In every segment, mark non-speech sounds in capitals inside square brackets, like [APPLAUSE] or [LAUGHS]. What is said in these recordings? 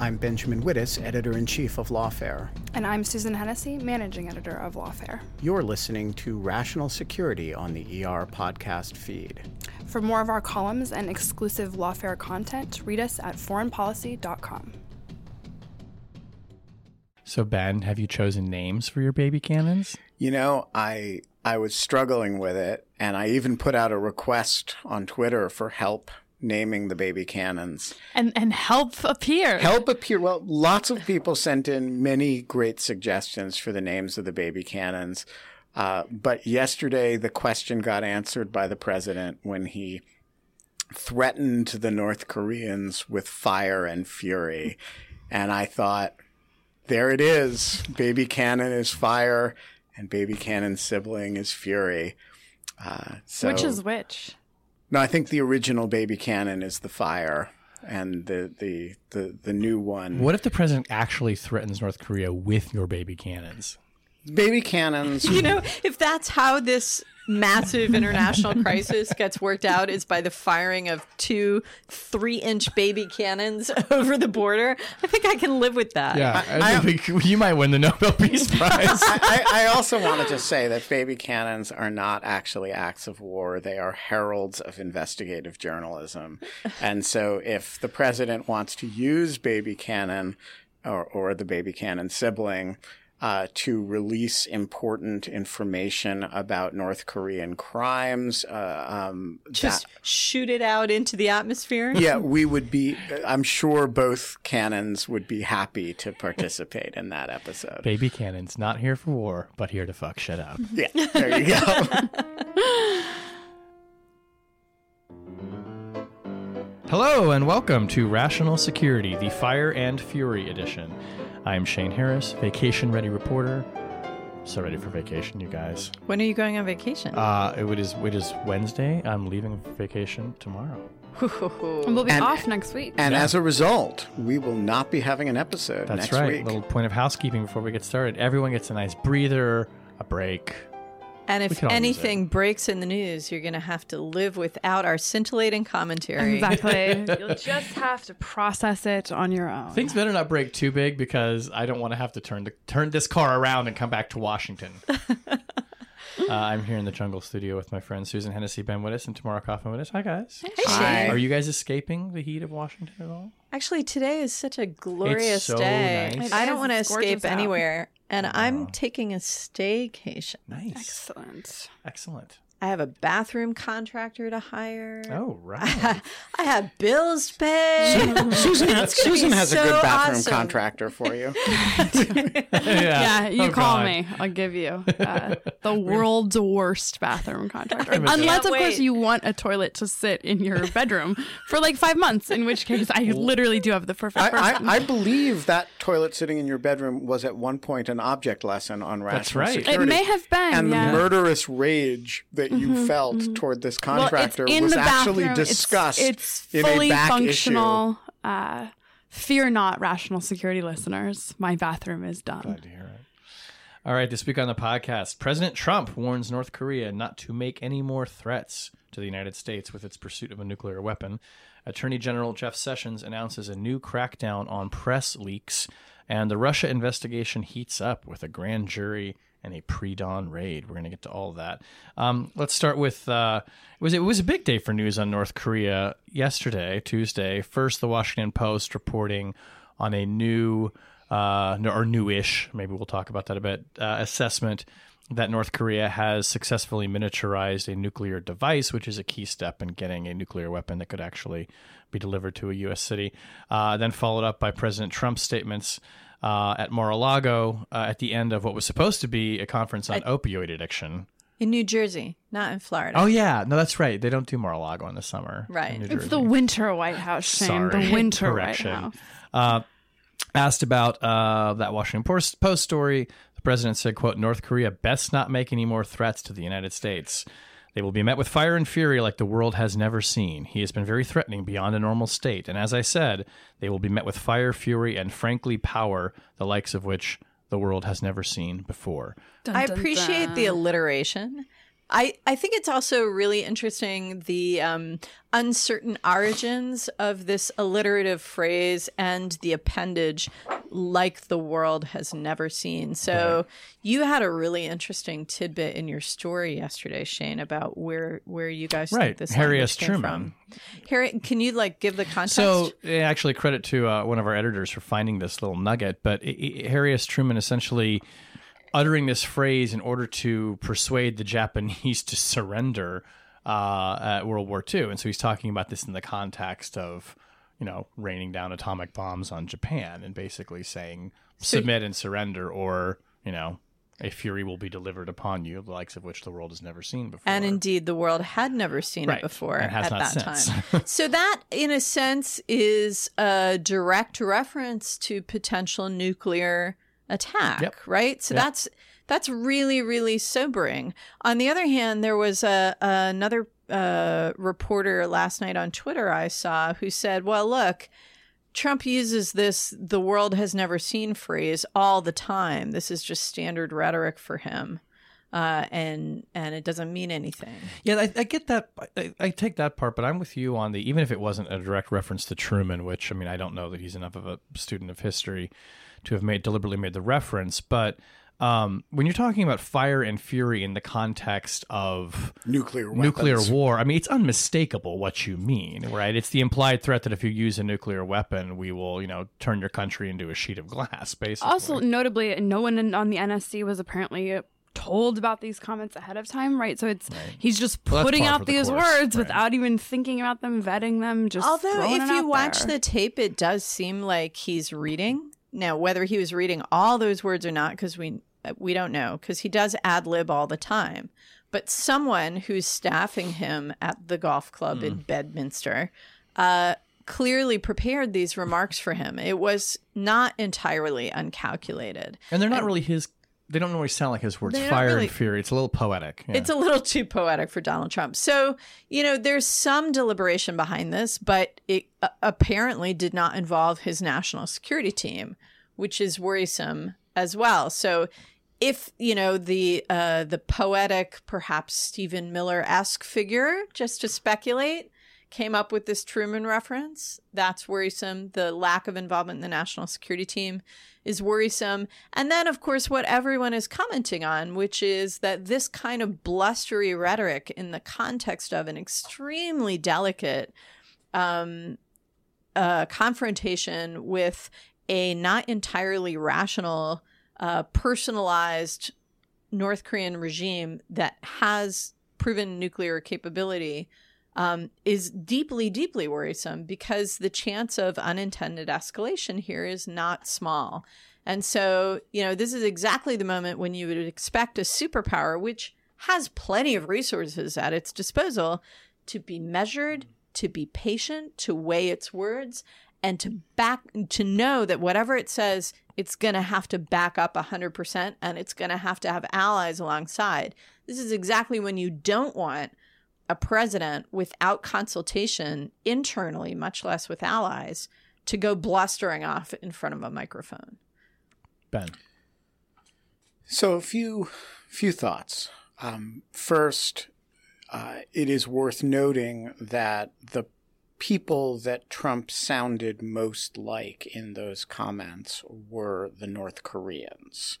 I'm Benjamin Wittes, editor in chief of Lawfare. And I'm Susan Hennessy, managing editor of Lawfare. You're listening to Rational Security on the ER podcast feed. For more of our columns and exclusive Lawfare content, read us at foreignpolicy.com. So Ben, have you chosen names for your baby cannons? You know, I I was struggling with it, and I even put out a request on Twitter for help naming the baby cannons. And and help appear. Help appear. Well, lots of people sent in many great suggestions for the names of the baby cannons. Uh, but yesterday, the question got answered by the president when he threatened the North Koreans with fire and fury. And I thought, there it is. Baby cannon is fire, and baby cannon's sibling is fury. Uh, so, which is which? No, I think the original baby cannon is the fire, and the the the, the new one. What if the president actually threatens North Korea with your baby cannons? Baby cannons. You know, if that's how this massive international crisis gets worked out is by the firing of two three inch baby cannons [LAUGHS] over the border. I think I can live with that. Yeah, I, I think you might win the Nobel Peace [LAUGHS] Prize. I, I, also wanted to just say that baby cannons are not actually acts of war, they are heralds of investigative journalism. And so if the president wants to use baby cannon, or, or the baby cannon sibling uh, to release important information about North Korean crimes. Uh, um, Just that, shoot it out into the atmosphere. [LAUGHS] Yeah, we would be. [LAUGHS] I'm sure both cannons would be happy to participate in that episode. Baby cannons, not here for war, but here to fuck shit up. Yeah, there you go. [LAUGHS] Hello and welcome to Rational Security, the Fire and Fury edition. I'm Shane Harris, vacation ready reporter. So ready for vacation, you guys. When are you going on vacation? Uh, it is it is Wednesday. I'm leaving for vacation tomorrow. and we'll be and, off next week. And yeah. as a result, we will not be having an episode That's next right. week. Little point of housekeeping before we get started. Everyone gets a nice breather, a break. And if anything breaks in the news, you're going to have to live without our scintillating commentary. Exactly. [LAUGHS] You'll just have to process it on your own. Things better not break too big because I don't want to have to turn the, turn this car around and come back to Washington. [LAUGHS] uh, I'm here in the Jungle Studio with my friends Susan Hennessy, Ben Wittes, and Tamara Cofman Wittes. Hi, guys. Hey, Hi. Are you guys escaping the heat of Washington at all? Actually, today is such a glorious so day. Nice. I don't want to escape anywhere. And I'm taking a staycation. Nice. Excellent. Excellent. I have a bathroom contractor to hire. Oh, right. [LAUGHS] I have bills to pay. [LAUGHS] Susan, has, Susan has so a good bathroom awesome. contractor for you. [LAUGHS] yeah. yeah. you oh, call God. me. I'll give you uh, the world's worst bathroom contractor. Unless, of course, you want a toilet to sit in your bedroom for like five months, in which case I literally do have the perfect I, I, I, believe that toilet sitting in your bedroom was at one point an object lesson on rational That's right. security. It may have been. And yeah. the murderous rage that that you mm-hmm, felt mm-hmm. toward this contractor well, was actually discussed it's, it's fully in a back functional. Uh, fear not, rational security listeners. My bathroom is done. Glad to hear it. All right, this week on the podcast, President Trump warns North Korea not to make any more threats to the United States with its pursuit of a nuclear weapon. Attorney General Jeff Sessions announces a new crackdown on press leaks, and the Russia investigation heats up with a grand jury and a pre-dawn raid. We're going to get to all of that. Um, let's start with uh, it was it was a big day for news on North Korea yesterday, Tuesday. First, the Washington Post reporting on a new uh, or newish, maybe we'll talk about that a bit, uh, assessment that North Korea has successfully miniaturized a nuclear device, which is a key step in getting a nuclear weapon that could actually be delivered to a U.S. city. Uh, then followed up by President Trump's statements uh, at Mar-a-Lago uh, at the end of what was supposed to be a conference on I, opioid addiction. In New Jersey, not in Florida. Oh yeah, no, that's right. They don't do Mar-a-Lago in the summer. Right. It's the winter White House, Shane. Sorry. The winter White House. Uh, asked about uh, that Washington Post, Post story, the president said, "quote North Korea best not make any more threats to the United States." They will be met with fire and fury like the world has never seen. He has been very threatening beyond a normal state. And as I said, they will be met with fire, fury, and frankly, power, the likes of which the world has never seen before. Dun, I appreciate dun. the alliteration I, I think it's also really interesting the um, uncertain origins of this alliterative phrase and the appendage, like the world has never seen. So right. you had a really interesting tidbit in your story yesterday, Shane, about where where you guys right. think this Harry S. Truman. From. Harry, can you like give the context? So actually, credit to uh, one of our editors for finding this little nugget. But it, it, Harry S. Truman essentially uttering this phrase in order to persuade the Japanese [LAUGHS] to surrender uh, at World War II. And so he's talking about this in the context of, you know, raining down atomic bombs on Japan and basically saying submit and surrender or, you know, a fury will be delivered upon you, the likes of which the world has never seen before. And indeed, the world had never seen right. it before at that since. time. [LAUGHS] so, that, in a sense, is a direct reference to potential nuclear attack, yep. right? So yep. that's that's really really sobering. On the other hand, there was a, another uh, reporter last night on Twitter I saw who said, "Well, look." Trump uses this the world has never seen phrase all the time. This is just standard rhetoric for him. Uh, and and it doesn't mean anything. Yeah, I, I get that. I, I, take that part, but I'm with you on the even if it wasn't a direct reference to Truman, which I mean I don't know that he's enough of a student of history to have made deliberately made the reference, but um, when you're talking about fire and fury in the context of nuclear weapons. nuclear war, I mean it's unmistakable what you mean, right? It's the implied threat that if you use a nuclear weapon, we will, you know, turn your country into a sheet of glass. [LAUGHS] Basically. Also, notably, no one on the NSC was apparently told about these comments ahead of time, right? So it's right. he's just putting well, out these the words right. without even thinking about them, vetting them. Just although if you watch there. the tape, it does seem like he's reading. Now, whether he was reading all those words or not, because we we don't know, because he does ad lib all the time. But someone who's staffing him at the golf club mm. in. Bedminster uh, clearly prepared these remarks for him. It was not entirely uncalculated, and they're not and, really his they don't always sound like his words fire really, and fury it's a little poetic yeah. it's a little too poetic for donald trump so you know there's some deliberation behind this but it uh, apparently did not involve his national security team which is worrisome as well so if you know the uh, the poetic perhaps stephen miller-esque figure just to speculate came up with this truman reference that's worrisome the lack of involvement in the national security team is worrisome. And then, of course, what everyone is commenting on, which is that this kind of blustery rhetoric in the context of an extremely delicate um, uh, confrontation with a not entirely rational, uh, personalized North Korean regime that has proven nuclear capability um, is deeply, deeply worrisome because the chance of unintended escalation here is not small. And so, you know, this is exactly the moment when you would expect a superpower, which has plenty of resources at its disposal, to be measured, to be patient, to weigh its words, and to back to know that whatever it says, it's going to have to back up 100% and it's going to have to have allies alongside. This is exactly when you don't want a president without consultation internally, much less with allies, to go blustering off in front of a microphone. Ben. So a few few thoughts. Um, first, uh, it is worth noting that the people that Trump sounded most like in those comments were the North Koreans.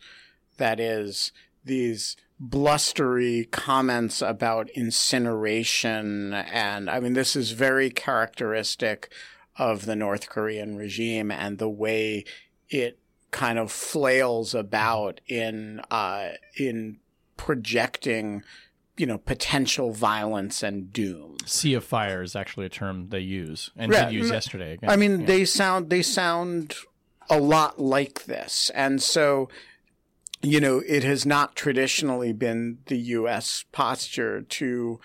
That is, these blustery comments about incineration. And I mean, this is very characteristic of the North Korean regime and the way it kind of flails about in, uh, in projecting you know potential violence and doom. Sea of fire is actually a term they use and yeah. did use yesterday. Again. I mean, yeah. they sound they sound a lot like this, and so you know, it has not traditionally been the U.S. posture to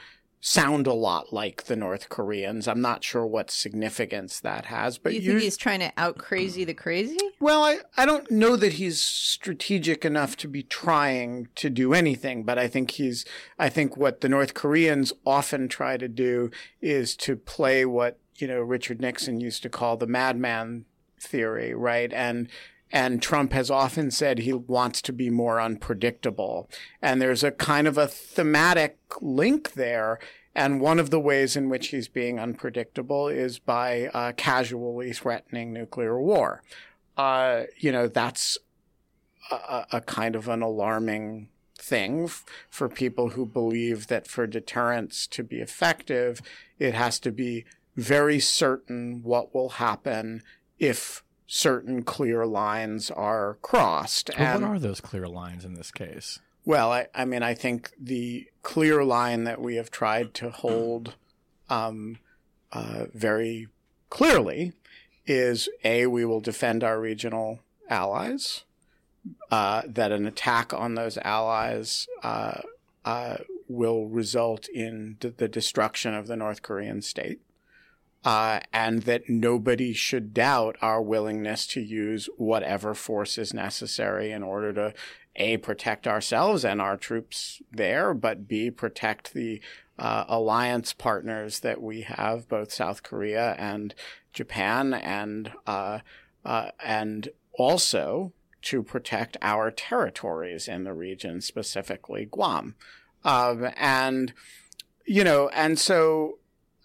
sound a lot like the North Koreans. I'm not sure what significance that has, but you think he's trying to out crazy the crazy? Well, I, I don't know that he's strategic enough to be trying to do anything, but I think he's I think what the North Koreans often try to do is to play what, you know, Richard Nixon used to call the madman theory, right? And And Trump has often said he wants to be more unpredictable. And there's a kind of a thematic link there. And one of the ways in which he's being unpredictable is by uh, casually threatening nuclear war. Uh, you know, that's a, a, kind of an alarming thing f- for people who believe that for deterrence to be effective, it has to be very certain what will happen if certain clear lines are crossed. Well, and, what are those clear lines in this case? Well, I, I, mean, I think the clear line that we have tried to hold um, uh, very clearly is A, we will defend our regional allies, uh, that an attack on those allies uh, uh will result in d- the destruction of the North Korean state uh, and that nobody should doubt our willingness to use whatever force is necessary in order to a protect ourselves and our troops there, but b protect the uh, alliance partners that we have, both South Korea and Japan, and uh, uh and also to protect our territories in the region, specifically Guam, um, and you know, and so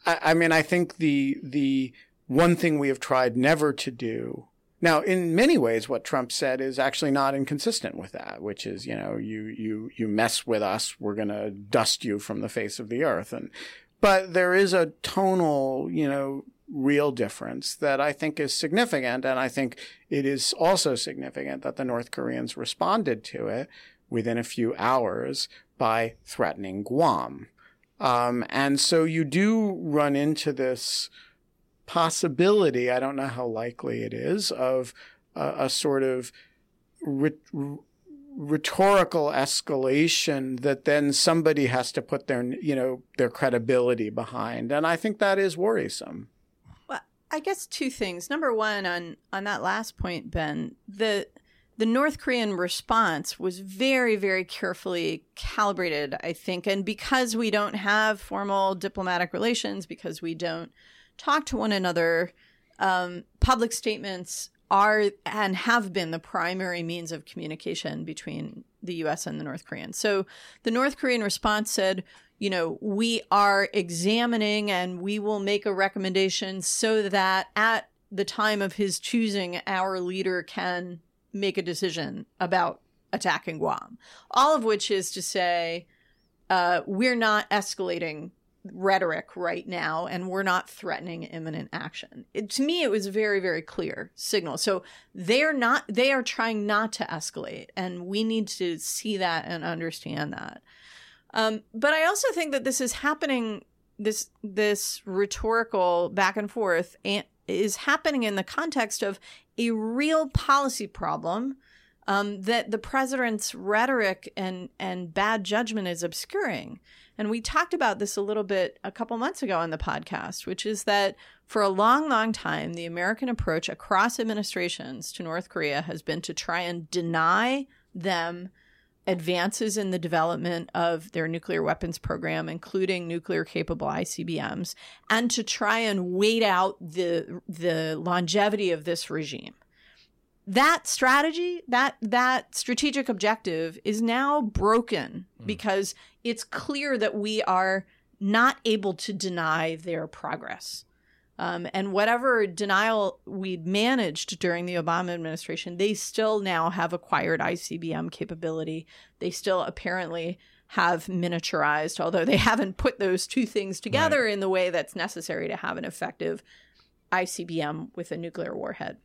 I, I mean, I think the the one thing we have tried never to do now, in many ways, what Trump said is actually not inconsistent with that, which is, you know, you you you mess with us, we're going to dust you from the face of the earth. And but there is a tonal, you know, real difference that I think is significant, and I think it is also significant that the North Koreans responded to it within a few hours by threatening Guam. Um, and so you do run into this possibility, I don't know how likely it is, of a, a sort of rhetorical escalation that then somebody has to put their, you know, their credibility behind. And I think that is worrisome. Well, I guess two things. Number one, on, on that last point, Ben, the the North Korean response was very, very carefully calibrated, I think. And because we don't have formal diplomatic relations, because we don't talk to one another, um, public statements are and have been the primary means of communication between the US and the North Koreans. So the North Korean response said, you know, we are examining and we will make a recommendation so that at the time of his choosing, our leader can make a decision about attacking Guam. All of which is to say, uh, we're not escalating rhetoric right now and we're not threatening imminent action. It, to me, it was very, very clear signal. So they're not, they are trying not to escalate, and we need to see that and understand that. Um, but I also think that this is happening. This this rhetorical back and forth and is happening in the context of a real policy problem um, that the president's rhetoric and, and bad judgment is obscuring. And we talked about this a little bit a couple months ago on the podcast, which is that for a long, long time, the American approach across administrations to North Korea has been to try and deny them advances in the development of their nuclear weapons program, including nuclear capable ICBMs, and to try and wait out the the longevity of this regime. That strategy, that that strategic objective is now broken mm. because it's clear that we are not able to deny their progress. Um, and whatever denial we managed during the Obama administration, they still now have acquired ICBM capability. They still apparently have miniaturized, although they [LAUGHS] haven't put those two things together right. in the way that's necessary to have an effective ICBM with a nuclear warhead.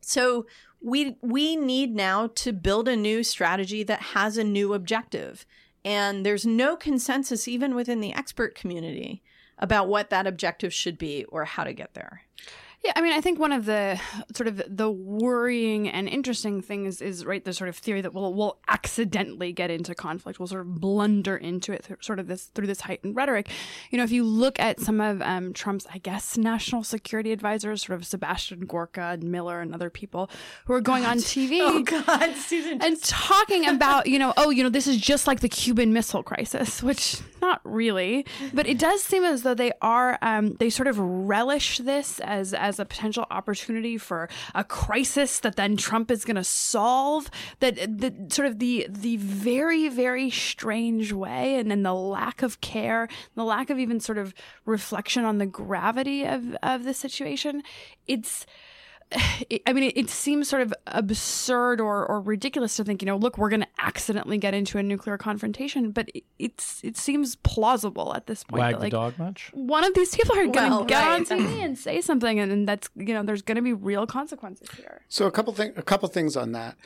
So we we need now to build a new strategy that has a new objective. And there's no consensus even within the expert community about what that objective should be or how to get there. Yeah, I mean, I think one of the sort of the worrying and interesting things is right the sort of theory that we'll we'll accidentally get into conflict, we'll sort of blunder into it, through, sort of this through this heightened rhetoric. You know, if you look at some of um, Trump's, I guess, national security advisors, sort of Sebastian Gorka and Miller and other people who are going God. on TV, [LAUGHS] oh God, Susan, and talking about you know, oh, you know, this is just like the Cuban Missile Crisis, which not really, but it does seem as though they are um, they sort of relish this as as as a potential opportunity for a crisis that then Trump is going to solve. That the sort of the the very very strange way, and then the lack of care, the lack of even sort of reflection on the gravity of of the situation. It's [SIGHS] I mean, it, it, seems sort of absurd or, or ridiculous to think, you know, look, we're going to accidentally get into a nuclear confrontation, but it, it's it seems plausible at this point. Wag that, like, the dog much? One of these people are going to get right. on TV and say something, and, and that's you know, there's going to be real consequences here. So a couple thing, a couple things on that.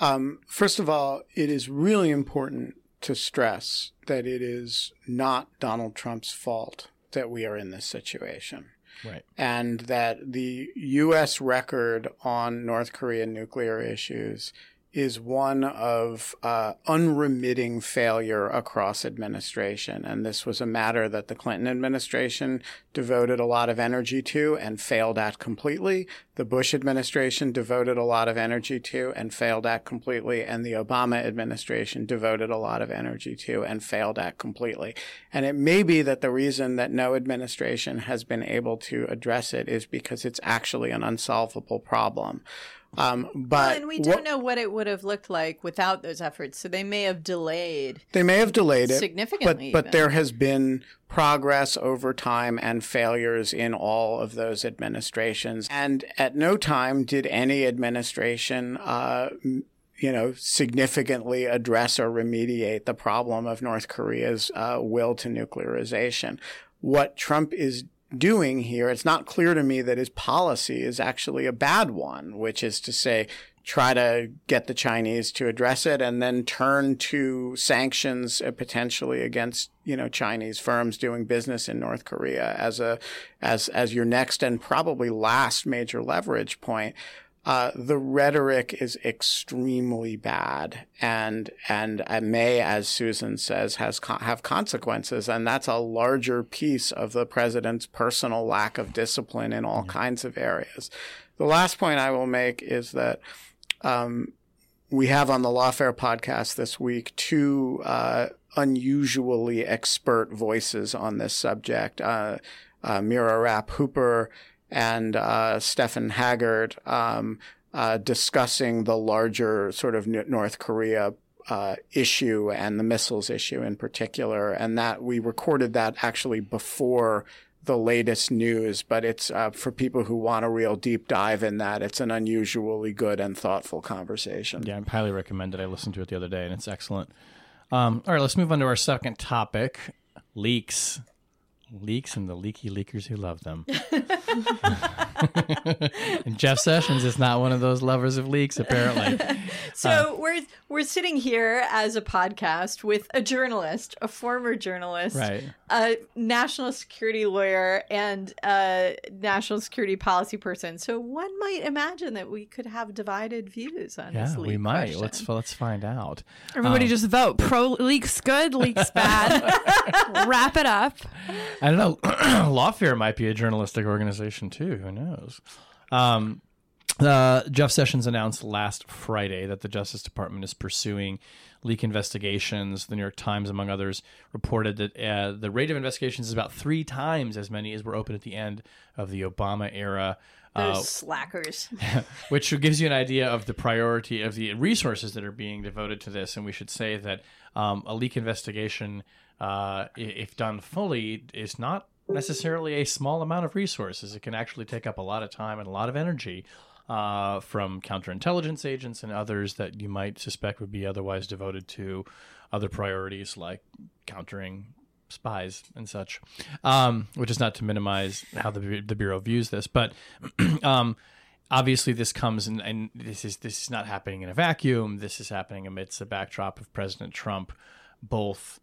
Um, first of all, it is really important to stress that it is not Donald Trump's fault that we are in this situation. Right. And that the U.S. record on North Korean nuclear issues is one of uh, unremitting failure across administration. And this was a matter that the Clinton administration devoted a lot of energy to and failed at completely. The Bush administration devoted a lot of energy to and failed at completely. And the Obama administration devoted a lot of energy to and failed at completely. And it may be that the reason that no administration has been able to address it is because it's actually an unsolvable problem. Um, but well, and we don't know what it would have looked like without those efforts. So they may have delayed. They may have delayed it significantly. But, but there has been progress over time and failures in all of those administrations. And at no time did any administration, uh, you know, significantly address or remediate the problem of North Korea's uh, will to nuclearization. What Trump is doing here, it's not clear to me that his policy is actually a bad one, which is to say, try to get the Chinese to address it and then turn to sanctions uh, potentially against, you know, Chinese firms doing business in North Korea as a, as, as your next and probably last major leverage point. Uh, the rhetoric is extremely bad and and may, as Susan says, has have consequences, and that's a larger piece of the president's personal lack of discipline in all kinds of areas. The last point I will make is that um, we have on the Lawfare podcast this week two uh, unusually expert voices on this subject. Uh, uh, Mira Rapp Hooper and uh, Stephan Haggard um, uh, discussing the larger sort of North Korea uh, issue and the missiles issue in particular, and that we recorded that actually before the latest news. But it's uh, for people who want a real deep dive in that. It's an unusually good and thoughtful conversation. Yeah, I highly recommend it. I listened to it the other day, and it's excellent. Um, all right, let's move on to our second topic: leaks leaks and the leaky leakers who love them. [LAUGHS] and Jeff Sessions is not one of those lovers of leaks, apparently. [LAUGHS] so uh, we're we're sitting here as a podcast with a journalist, a former journalist, right. a national security lawyer, and a national security policy person. So one might imagine that we could have divided views on yeah, this. Yeah, we might. Question. Let's let's find out. Everybody, um, just vote. Pro leaks good, leaks bad. [LAUGHS] Wrap it up. I don't know. [CLEARS THROAT] Lawfare might be a journalistic organization too. Who knows? Um, uh, Jeff Sessions announced last Friday that the Justice Department is pursuing leak investigations. The New York Times, among others, reported that uh, the rate of investigations is about three times as many as were open at the end of the Obama era. Those uh, slackers. [LAUGHS] which gives you an idea of the priority of the resources that are being devoted to this. And we should say that um, a leak investigation uh, if done fully, is not necessarily a small amount of resources. It can actually take up a lot of time and a lot of energy uh, from counterintelligence agents and others that you might suspect would be otherwise devoted to other priorities like countering spies and such. Um, which is not to minimize how the the bureau views this, but. [CLEARS THROAT] um, obviously this comes in, and this is this is not happening in a vacuum. This is happening amidst the backdrop of President Trump, both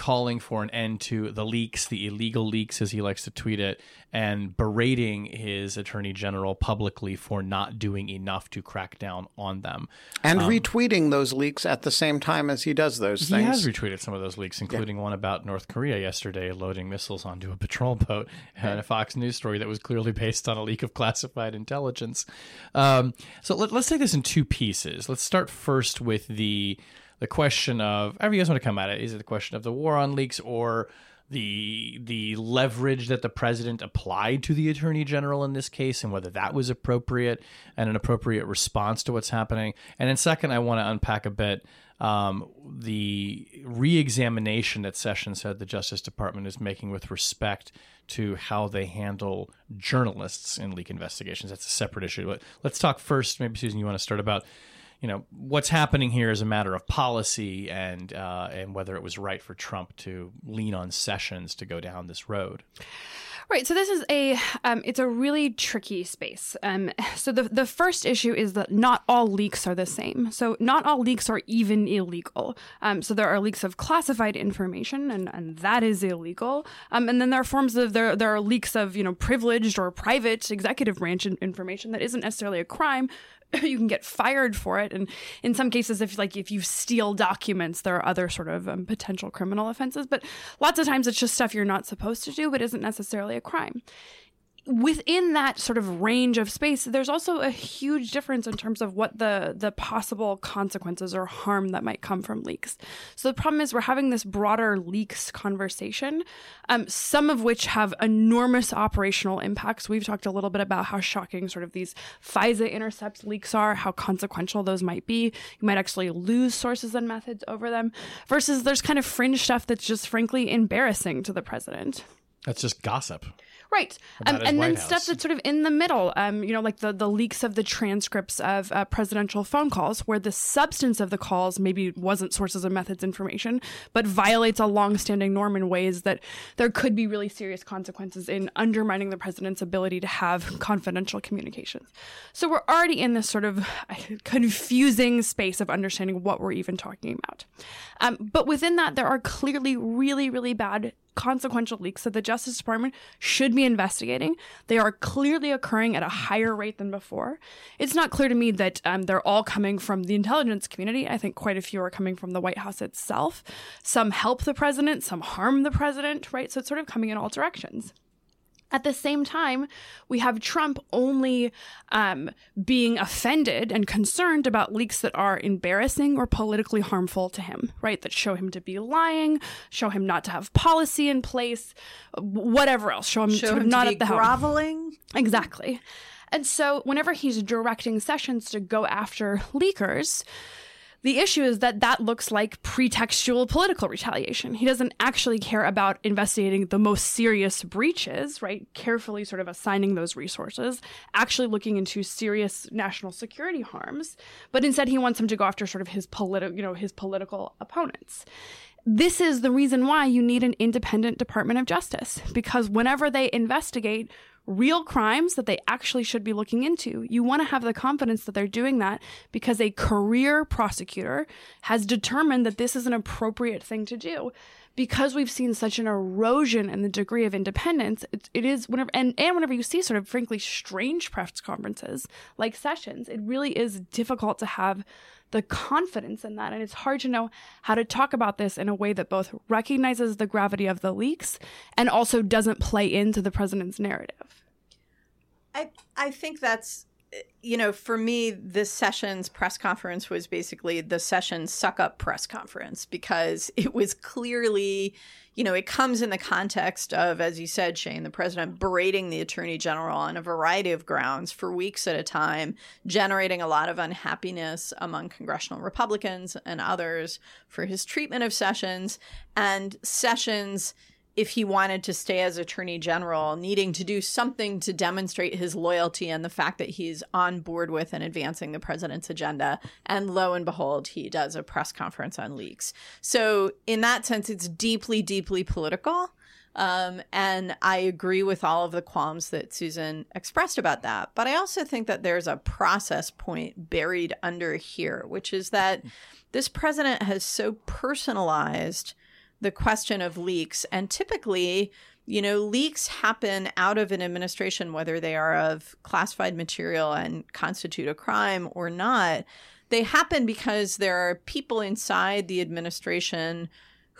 calling for an end to the leaks, the illegal leaks, as he likes to tweet it, and berating his attorney general publicly for not doing enough to crack down on them. And um, retweeting those leaks at the same time as he does those he things. He has retweeted some of those leaks, including yeah. one about North Korea yesterday loading missiles onto a patrol boat [LAUGHS] and a Fox News story that was clearly based on a leak of classified intelligence. Um, so let, let's take this in two pieces. Let's start first with the the question of however you guys want to come at it is it the question of the war on leaks or the the leverage that the president applied to the attorney general in this case and whether that was appropriate and an appropriate response to what's happening. And then second, I want to unpack a bit um, the re-examination that Sessions said the Justice Department is making with respect to how they handle journalists in leak investigations. That's a separate issue. But let's talk first. Maybe Susan, you want to start about you know what's happening here is a matter of policy and uh, and whether it was right for Trump to lean on Sessions to go down this road. Right. So this is a um, it's a really tricky space. Um, so the the first issue is that not all leaks are the same. So not all leaks are even illegal. Um, so there are leaks of classified information, and, and that is illegal. Um, and then there are forms of there there are leaks of you know privileged or private executive branch information that isn't necessarily a crime, [LAUGHS] you can get fired for it. And in some cases if like if you steal documents there are other sort of um, potential criminal offenses. But lots of times it's just stuff you're not supposed to do but isn't necessarily a crime within that sort of range of space there's also a huge difference in terms of what the the possible consequences or harm that might come from leaks. So the problem is we're having this broader leaks conversation um, some of which have enormous operational impacts. We've talked a little bit about how shocking sort of these fisa intercepts leaks are how consequential those might be. You might actually lose sources and methods over them versus there's kind of fringe stuff that's just frankly embarrassing to the president. That's just gossip Right. Um, and then House. stuff that's sort of in the middle, um, you know, like the, the leaks of the transcripts of uh, presidential phone calls, where the substance of the calls maybe wasn't sources and methods information, but violates a longstanding norm in ways that there could be really serious consequences in undermining the president's ability to have confidential communications. So we're already in this sort of confusing space of understanding what we're even talking about. Um, but within that, there are clearly really, really bad consequential leaks that the Justice Department should be investigating. They are clearly occurring at a higher rate than before. It's not clear to me that um, they're all coming from the intelligence community. I think quite a few are coming from the White House itself. Some help the president, some harm the president, right? So it's sort of coming in all directions. At the same time, we have Trump only um, being offended and concerned about leaks that are embarrassing or politically harmful to him, right? That show him to be lying, show him not to have policy in place, whatever else, show him, show him not at the groveling. Helm. Exactly. And so, whenever he's directing Sessions to go after leakers, the issue is that that looks like pretextual political retaliation. He doesn't actually care about investigating the most serious breaches, right? Carefully sort of assigning those resources, actually looking into serious national security harms, but instead he wants him to go after sort of his political, you know, his political opponents this is the reason why you need an independent Department of Justice because whenever they investigate real crimes that they actually should be looking into. You want to have the confidence that they're doing that because a career prosecutor has determined that this is an appropriate thing to do. Because we've seen such an erosion in the degree of independence, it, it is whenever and, and whenever you see sort of frankly strange press conferences like Sessions, it really is difficult to have the confidence in that. And it's hard to know how to talk about this in a way that both recognizes the gravity of the leaks and also doesn't play into the president's narrative. I I think that's you know, for me, this Sessions' press conference was basically the session suck up press conference because [LAUGHS] it was clearly, you know, it comes in the context of, as you said, Shane, the president berating the attorney general on a variety of grounds for weeks at a time, generating a lot of unhappiness among congressional Republicans and others for his treatment of Sessions. And Sessions if he wanted to stay as attorney general, needing to do something to demonstrate his loyalty and the fact that he's on board with and advancing the president's agenda. And lo and behold, he does a press conference on leaks. So, in that sense, it's deeply, deeply political. Um, and I agree with all of the qualms that Susan expressed about that. But I also think that there's a process point buried under here, which is that this president has so personalized the question of leaks. And typically, you know, leaks happen out of an administration, whether they are of classified material and constitute a crime or not. They happen because there are people inside the administration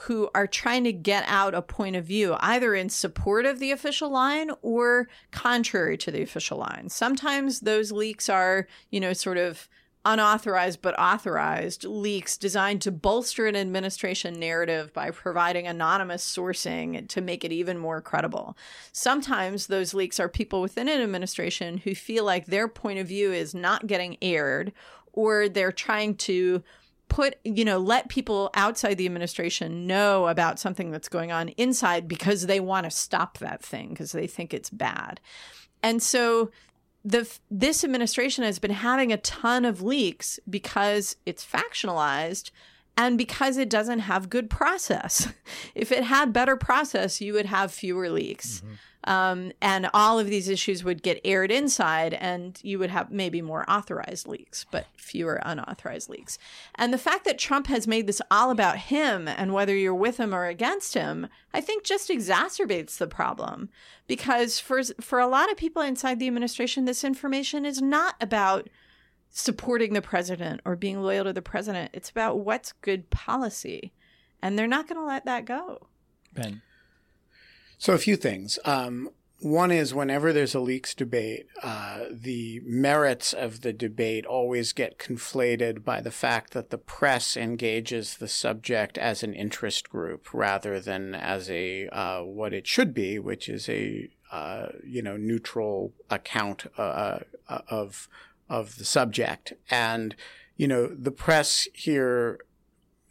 who are trying to get out a point of view, either in support of the official line or contrary to the official line. Sometimes those leaks are, you know, sort of unauthorized but authorized leaks designed to bolster an administration narrative by providing anonymous sourcing to make it even more credible. Sometimes those leaks are people within an administration who feel like their point of view is not getting aired or they're trying to put you know let people outside the administration know about something that's going on inside because they want to stop that thing because they think it's bad and so the this administration has been having a ton of leaks because it's factionalized and because it doesn't have good process. [LAUGHS] if it had better process, you would have fewer leaks. Mm-hmm. Um, and all of these issues would get aired inside, and you would have maybe more authorized leaks, but fewer unauthorized leaks. And the fact that Trump has made this all about him and whether you're with him or against him, I think just exacerbates the problem. Because for, for a lot of people inside the administration, this information is not about supporting the president or being loyal to the president. It's about what's good policy. And they're not going to let that go. Ben. So, a few things. Um, one is whenever there's a leaks debate, uh, the merits of the debate always get conflated by the fact that the press engages the subject as an interest group rather than as a uh, what it should be, which is a uh, you know neutral account uh, uh, of of the subject. And you know the press here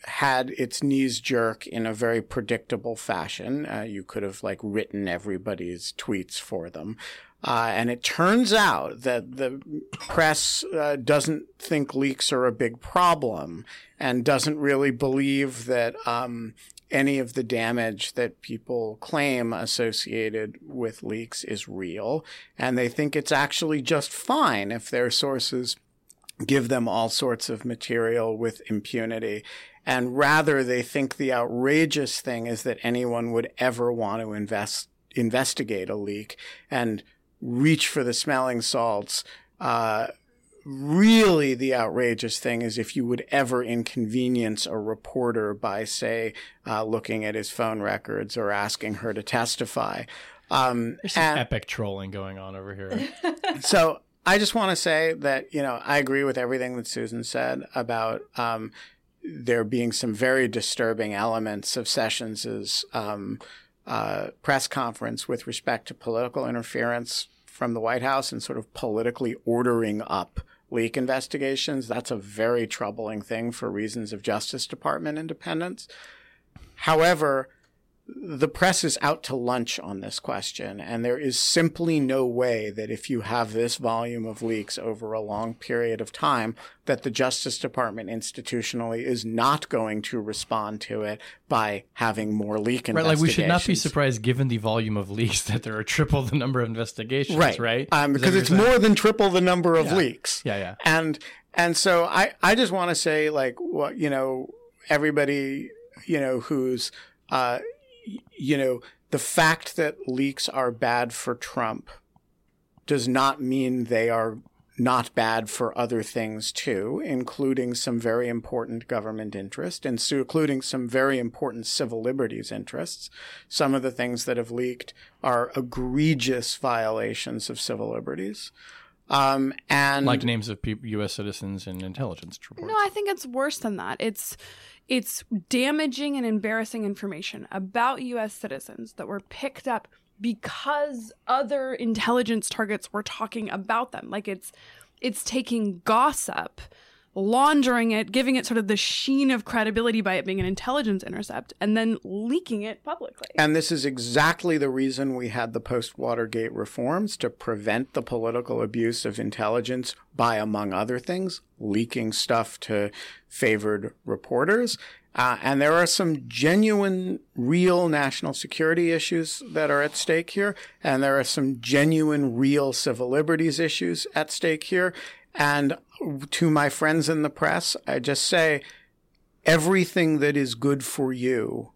had its knees jerk in a very predictable fashion. Uh, you could have like written everybody's tweets for them. Uh, and it turns out that the press uh, doesn't think leaks are a big problem and doesn't really believe that um, any of the damage that people claim associated with leaks is real. And they think it's actually just fine if their sources give them all sorts of material with impunity. And rather, they think the outrageous thing is that anyone would ever want to invest, investigate a leak and reach for the smelling salts. Uh, really, the outrageous thing is if you would ever inconvenience a reporter by, say, uh, looking at his phone records or asking her to testify. Um, There's some and, epic trolling going on over here. [LAUGHS] so I just want to say that, you know, I agree with everything that Susan said about, um, there being some very disturbing elements of Sessions's um, uh, press conference with respect to political interference from the White House and sort of politically ordering up leak investigations. That's a very troubling thing for reasons of Justice Department independence. However, the press is out to lunch on this question, and there is simply no way that if you have this volume of leaks over a long period of time, that the Justice Department institutionally is not going to respond to it by having more leak right, investigations. Right, like we should not be surprised, given the volume of leaks, [LAUGHS] that there are triple the number of investigations. Right, right? Um, because it's more than triple the number of yeah. leaks. Yeah, yeah. And and so I I just want to say like what you know everybody you know who's uh, you know, the fact that leaks are bad for Trump does not mean they are not bad for other things too, including some very important government interest and so including some very important civil liberties interests. Some of the things that have leaked are egregious violations of civil liberties. Um, and like names of U.S. citizens and intelligence reports. No, I think it's worse than that. It's it's damaging and embarrassing information about US citizens that were picked up because other intelligence targets were talking about them. Like it's it's taking gossip laundering it, giving it sort of the sheen of credibility by it being an intelligence intercept, and then leaking it publicly. And this is exactly the reason we had the post Watergate reforms to prevent the political abuse of intelligence by, among other things, leaking stuff to favored reporters. Uh, and there are some genuine, real national security issues that are at stake here. And there are some genuine, real civil liberties issues at stake here. And to my friends in the press, I just say everything that is good for you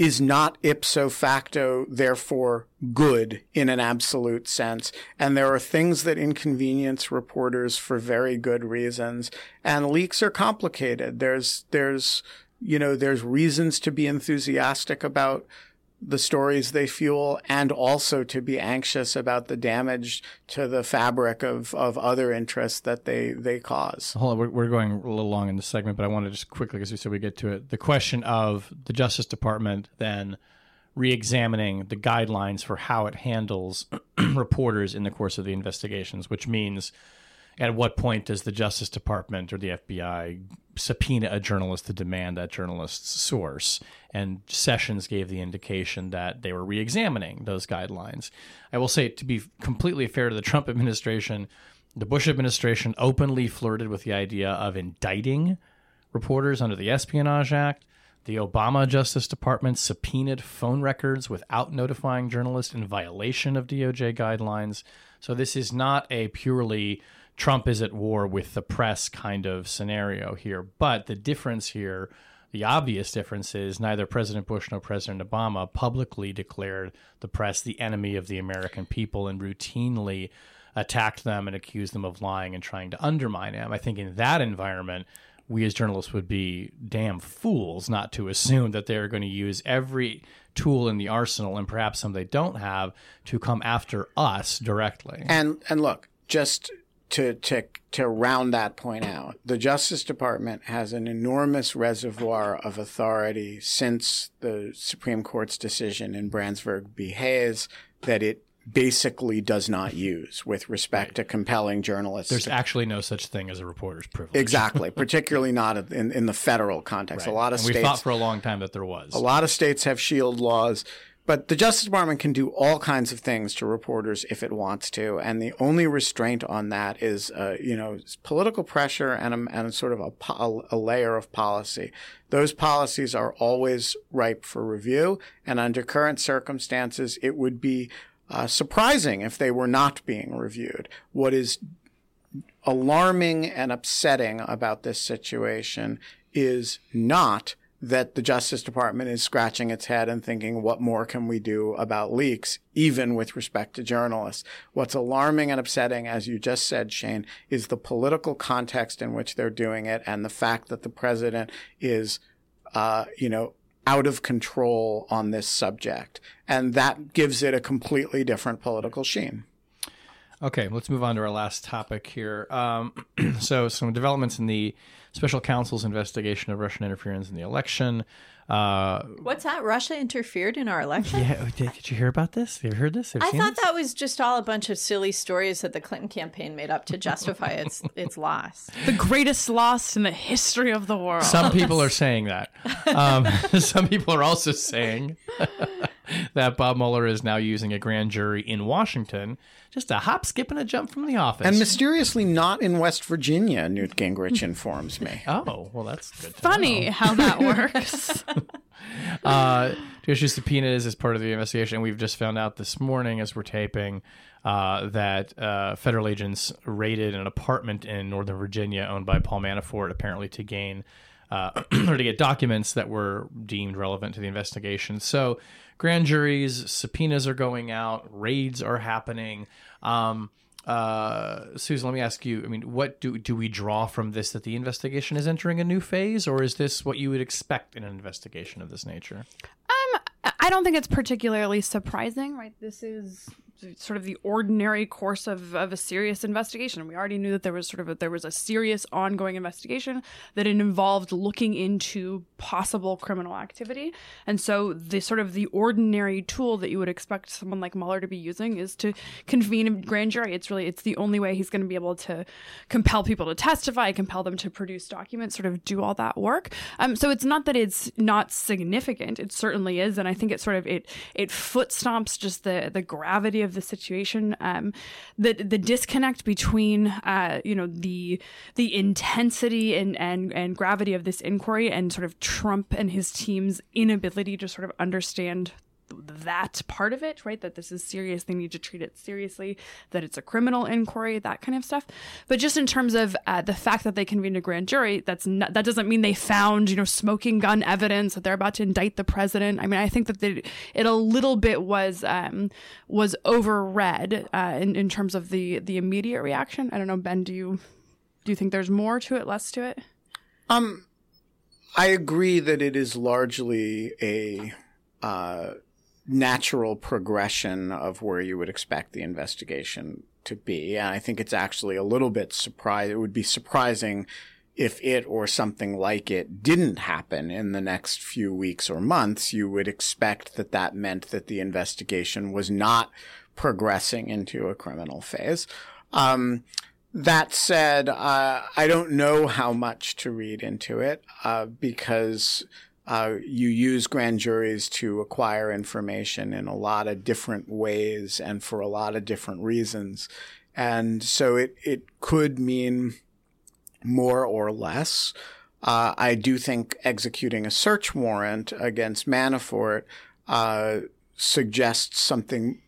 is not ipso facto, therefore good in an absolute sense. And there are things that inconvenience reporters for very good reasons. And leaks are complicated. There's, there's, you know, there's reasons to be enthusiastic about the stories they fuel and also to be anxious about the damage to the fabric of, of other interests that they, they cause. Hold on, we're, we're going a little long in this segment, but I want to just quickly, because we said we get to it, the question of the Justice Department then re-examining the guidelines for how it handles [CLEARS THROAT] reporters in the course of the investigations, which means at what point does the Justice Department or the FBI subpoena a journalist to demand that journalist's source? And Sessions gave the indication that they were re examining those guidelines. I will say, to be completely fair to the Trump administration, the Bush administration openly flirted with the idea of indicting reporters under the Espionage Act. The Obama Justice Department subpoenaed phone records without notifying journalists in violation of DOJ guidelines. So this is not a purely Trump is at war with the press kind of scenario here. But the difference here, the obvious difference is neither President Bush nor President Obama publicly declared the press the enemy of the American people and routinely attacked them and accused them of lying and trying to undermine them. I think in that environment, we as journalists would be damn fools not to assume that they're going to use every tool in the arsenal and perhaps some they don't have to come after us directly. And and look, just to, to, to round that point out, the Justice Department has an enormous reservoir of authority since the Supreme Court's decision in Branzburg v. Hayes that it basically does not use with respect to compelling journalists. There's actually no such thing as a reporter's privilege. Exactly, [LAUGHS] particularly not in, in the federal context. Right. A lot of and states. We thought for a long time that there was. A lot of states have shield laws. But the Justice Department can do all kinds of things to reporters if it wants to, and the only restraint on that is, uh, you know, political pressure and a, and sort of a, a layer of policy. Those policies are always ripe for review, and under current circumstances, it would be uh, surprising if they were not being reviewed. What is alarming and upsetting about this situation is not that the Justice Department is scratching its head and thinking, what more can we do about leaks, even with respect to journalists? What's alarming and upsetting, as you just said, Shane, is the political context in which they're doing it and the fact that the president is, uh, you know, out of control on this subject. And that gives it a completely different political sheen. Okay, let's move on to our last topic here. Um, [CLEARS THROAT] so, some developments in the special counsel's investigation of Russian interference in the election. Uh, What's that? Russia interfered in our election? Yeah, did, did you hear about this? Have you heard this? Have I thought this? that was just all a bunch of silly stories that the Clinton campaign made up to justify its [LAUGHS] its loss. The greatest loss in the history of the world. Some people are [LAUGHS] saying that. Um, [LAUGHS] some people are also saying [LAUGHS] that Bob Mueller is now using a grand jury in Washington just a hop, skip, and a jump from the office. And mysteriously not in West Virginia, Newt Gingrich informs me. [LAUGHS] Oh, well, that's good. Funny know. how that [LAUGHS] works. uh, to issue subpoenas as part of the investigation. We've just found out this morning as we're taping uh, that uh, federal agents raided an apartment in Northern Virginia owned by Paul Manafort, apparently to gain uh, [CLEARS THROAT] or to get documents that were deemed relevant to the investigation. So grand juries, subpoenas are going out, raids are happening. Um, uh, Susan, let me ask you. I mean, what do do we draw from this that the investigation is entering a new phase, or is this what you would expect in an investigation of this nature? Um, I don't think it's particularly surprising, right? This is sort of the ordinary course of, of a serious investigation. We already knew that there was sort of a, there was a serious ongoing investigation that it involved looking into possible criminal activity. And so the sort of the ordinary tool that you would expect someone like Mueller to be using is to convene a grand jury. It's really it's the only way he's going to be able to compel people to testify, compel them to produce documents, sort of do all that work. Um, so it's not that it's not significant. It certainly is, and I think it sort of it it foot stomps just the the gravity of of the situation. Um, the the disconnect between uh, you know the the intensity and, and and gravity of this inquiry and sort of Trump and his team's inability to sort of understand that part of it, right? That this is serious, they need to treat it seriously, that it's a criminal inquiry, that kind of stuff. But just in terms of uh, the fact that they convened a grand jury, that's not, that doesn't mean they found you know smoking gun evidence that they're about to indict the president. I mean, I think that they, it a little bit was um, was overread uh, in in terms of the the immediate reaction. I don't know, Ben. Do you do you think there's more to it, less to it? Um, I agree that it is largely a uh, natural progression of where you would expect the investigation to be. And I think it's actually a little bit surprising. It would be surprising if it or something like it didn't happen in the next few weeks or months. You would expect that that meant that the investigation was not progressing into a criminal phase. Um, that said, uh, I don't know how much to read into it uh, because uh, you use grand juries to acquire information in a lot of different ways and for a lot of different reasons. And so it, it could mean more or less. Uh, I do think executing a search warrant against Manafort uh, suggests something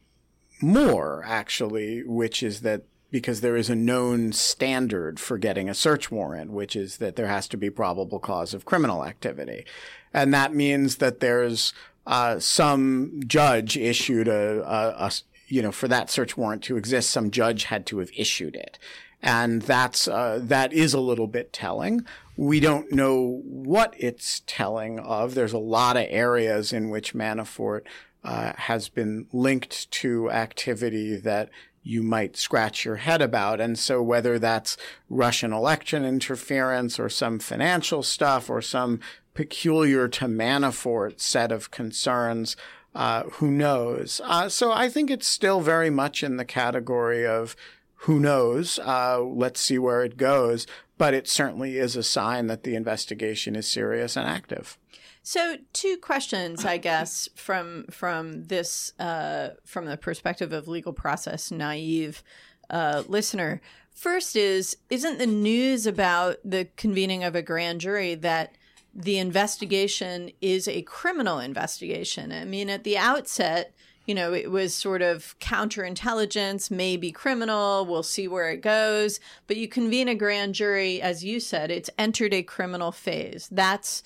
more, actually, which is that because there is a known standard for getting a search warrant, which is that there has to be probable cause of criminal activity. And that means that there's uh, some judge issued a, a, a, you know, for that search warrant to exist, some judge had to have issued it. And that's, uh, that is a little bit telling. We don't know what it's telling of. There's a lot of areas in which Manafort uh, has been linked to activity that you might scratch your head about. And so whether that's Russian election interference or some financial stuff or some peculiar to Manafort set of concerns, uh, who knows? Uh, so I think it's still very much in the category of who knows? Uh, let's see where it goes. But it certainly is a sign that the investigation is serious and active. So, two questions, I guess, [LAUGHS] from from this uh, from the perspective of legal process naive uh, listener. First is isn't the news about the convening of a grand jury that the investigation is a criminal investigation? I mean, at the outset, you know, it was sort of counterintelligence, maybe criminal. We'll see where it goes. But you convene a grand jury, as you said, it's entered a criminal phase. That's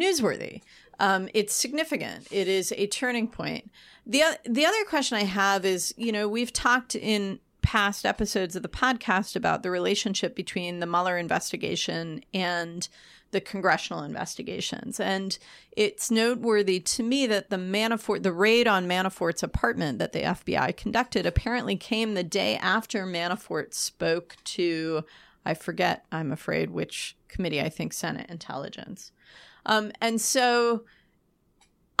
newsworthy. Um, it's significant. It is a turning point. the The other question I have is, you know, we've talked in past episodes of the podcast about the relationship between the Mueller investigation and the congressional investigations. And it's noteworthy to me that the Manafort, the raid on Manafort's apartment that the FBI conducted apparently came the day after Manafort spoke to, I forget, I'm afraid, which committee, I think Senate Intelligence. Um, and so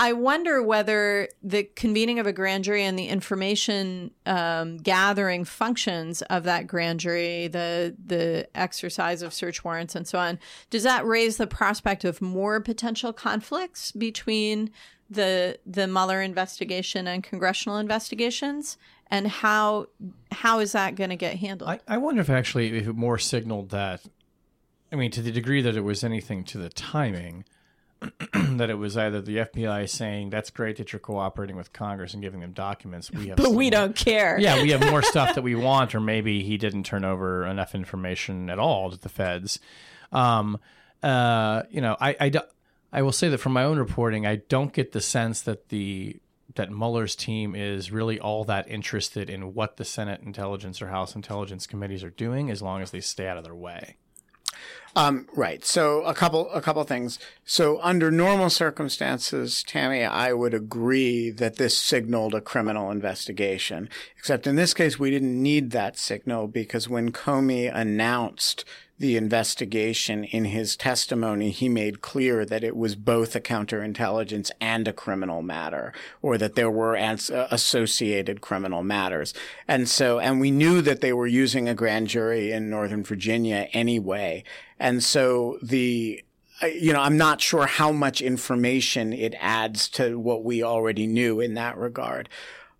I wonder whether the convening of a grand jury and the information um, gathering functions of that grand jury, the the exercise of search warrants and so on, does that raise the prospect of more potential conflicts between the the Mueller investigation and congressional investigations? And how how is that going to get handled? I, I wonder if actually if it more signaled that I mean, to the degree that it was anything to the timing, [CLEARS THROAT] that it was either the FBI saying that's great that you're cooperating with Congress and giving them documents. We have, [LAUGHS] but we don't care. Yeah, we have more stuff that we [LAUGHS] want, or maybe he didn't turn over enough information at all to the feds. Um, uh, you know, I, I, I will say that from my own reporting, I don't get the sense that the that Mueller's team is really all that interested in what the Senate Intelligence or House Intelligence committees are doing, as long as they stay out of their way. Um, right. So a couple a couple things. So under normal circumstances, Tammy, I would agree that this signaled a criminal investigation. Except in this case, we didn't need that signal because when Comey announced the investigation in his testimony, he made clear that it was both a counterintelligence and a criminal matter, or that there were ans- uh, associated criminal matters. And so, and we knew that they were using a grand jury in Northern Virginia anyway. And so the, uh, you know, I'm not sure how much information it adds to what we already knew in that regard.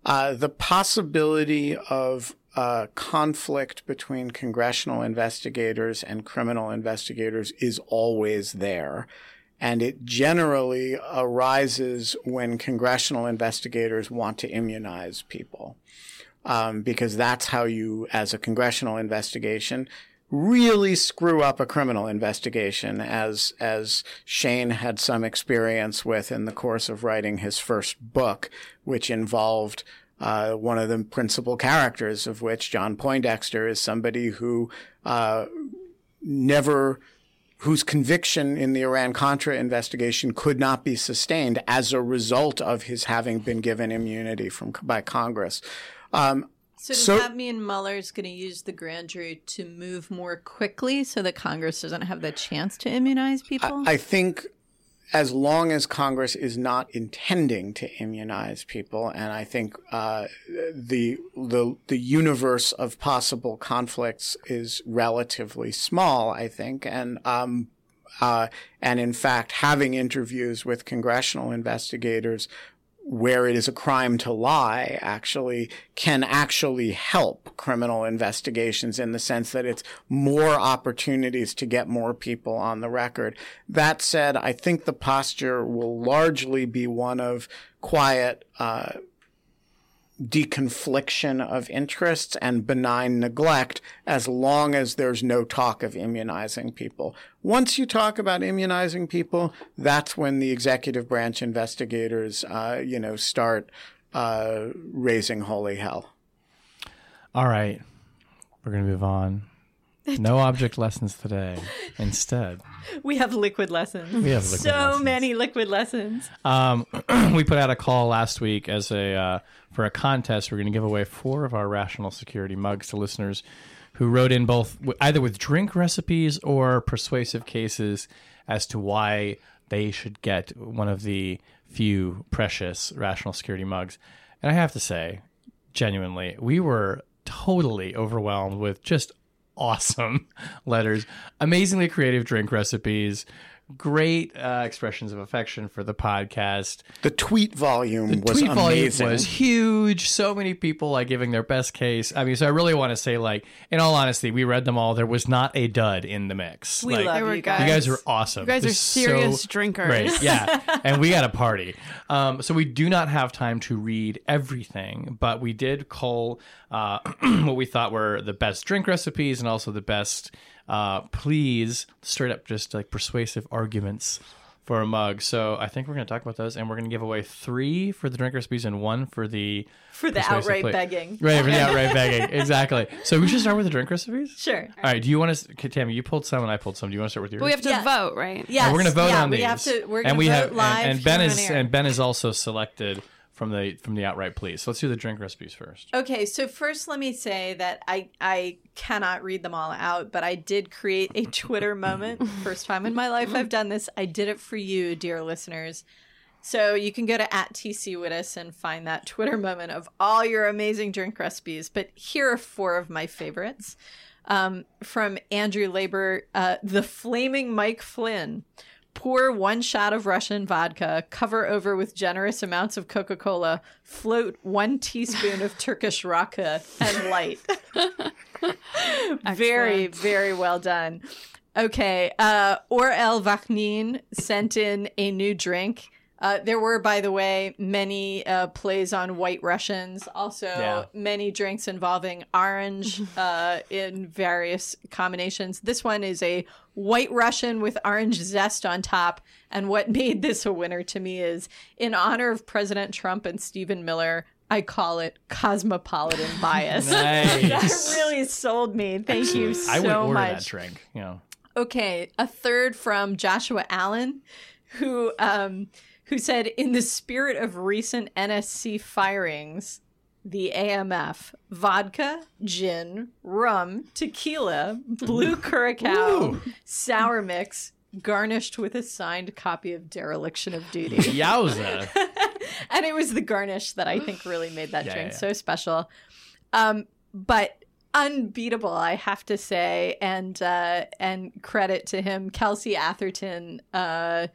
Uh, the possibility of uh, conflict between congressional investigators and criminal investigators is always there. And it generally arises when congressional investigators want to immunize people. Um, because that's how you, as a congressional investigation, really screw up a criminal investigation, as as Shane had some experience with in the course of writing his first book, which involved uh, one of the principal characters of which John Poindexter is somebody who uh, never whose conviction in the Iran Contra investigation could not be sustained as a result of his having been given immunity from by Congress. Um, so does so, that mean Mueller's going to use the grand jury to move more quickly so that Congress doesn't have the chance to immunize people? I, I think as long as Congress is not intending to immunize people, and I think uh, the the the universe of possible conflicts is relatively small. I think, and um, uh, and in fact, having interviews with congressional investigators where it is a crime to lie actually can actually help criminal investigations in the sense that it's more opportunities to get more people on the record. That said, I think the posture will largely be one of quiet, uh, deconfliction of interests and benign neglect as long as there's no talk of immunizing people. Once you talk about immunizing people, that's when the executive branch investigators, uh, you know, start uh, raising holy hell. All right. We're going to move on. [LAUGHS] No object lessons today. Instead, we have liquid lessons. We have liquid so lessons. many liquid lessons. Um, [CLEARS THROAT] we put out a call last week as a uh, for a contest. We're going to give away four of our rational security mugs to listeners who wrote in both either with drink recipes or persuasive cases as to why they should get one of the few precious rational security mugs. And I have to say, genuinely, we were totally overwhelmed with just awesome [LAUGHS] letters, amazingly creative drink recipes, great uh, expressions of affection for the podcast. The tweet volume the was tweet amazing. volume was huge. So many people like giving their best case. I mean, so I really want to say, like, in all honesty, we read them all. There was not a dud in the mix. We like, love you guys. You guys are awesome. You guys this are serious so drinkers. Great, [LAUGHS] yeah. and we got a party. Um, so we do not have time to read everything, but we did call uh, [CLEARS THROAT] what we thought were the best drink recipes and also the best uh, please straight up just like persuasive arguments for a mug. So I think we're going to talk about those, and we're going to give away three for the drink recipes and one for the for the outright plate. begging. Right, for the [LAUGHS] outright begging. Exactly. So we should start with the drink recipes. Sure. All right. Do you want to, Tammy? You pulled some, and I pulled some. Do you want to start with yours? But we have to yeah. vote, right? Yeah. We're going to vote yeah, on we these. Have to, we're and we have live and, and Ben is and Ben is also selected from the from the outright please. So let's do the drink recipes first. Okay, so first let me say that I I cannot read them all out, but I did create a Twitter moment. [LAUGHS] First time in my life I've done this. I did it for you, dear listeners. So you can go to at TC Wittes and find that Twitter moment of all your amazing drink recipes. But here are four of my favorites. Um, from Andrew Labor, uh, the Flaming Mike Flynn. Pour one shot of Russian vodka, cover over with generous amounts of Coca Cola, float one teaspoon of Turkish raki, and light. [LAUGHS] [LAUGHS] very, very well done. Okay. Uh, Or El Vachnin sent in a new drink. Uh, there were, by the way, many uh, plays on White Russians. Also, yeah. many drinks involving orange [LAUGHS] uh, in various combinations. This one is a White Russian with orange zest on top. And what [LAUGHS] made this a winner to me is in honor of President Trump and Stephen Miller. I call it cosmopolitan [LAUGHS] bias. nice. [LAUGHS] that really sold me. Thank you so I would order much. that drink. Know. Okay, a third from Joshua Allen, who um, who said, in the spirit of recent NSC firings, the AMF vodka, gin, rum, tequila, blue [LAUGHS] curacao, sour mix, garnished with a signed copy of Dereliction of Duty. [LAUGHS] Yowza. [LAUGHS] and it was the garnish that I think really made that yeah, drink yeah. so special. Um, but unbeatable, I have to say, and uh, and credit to him, Kelsey Atherton. Uh,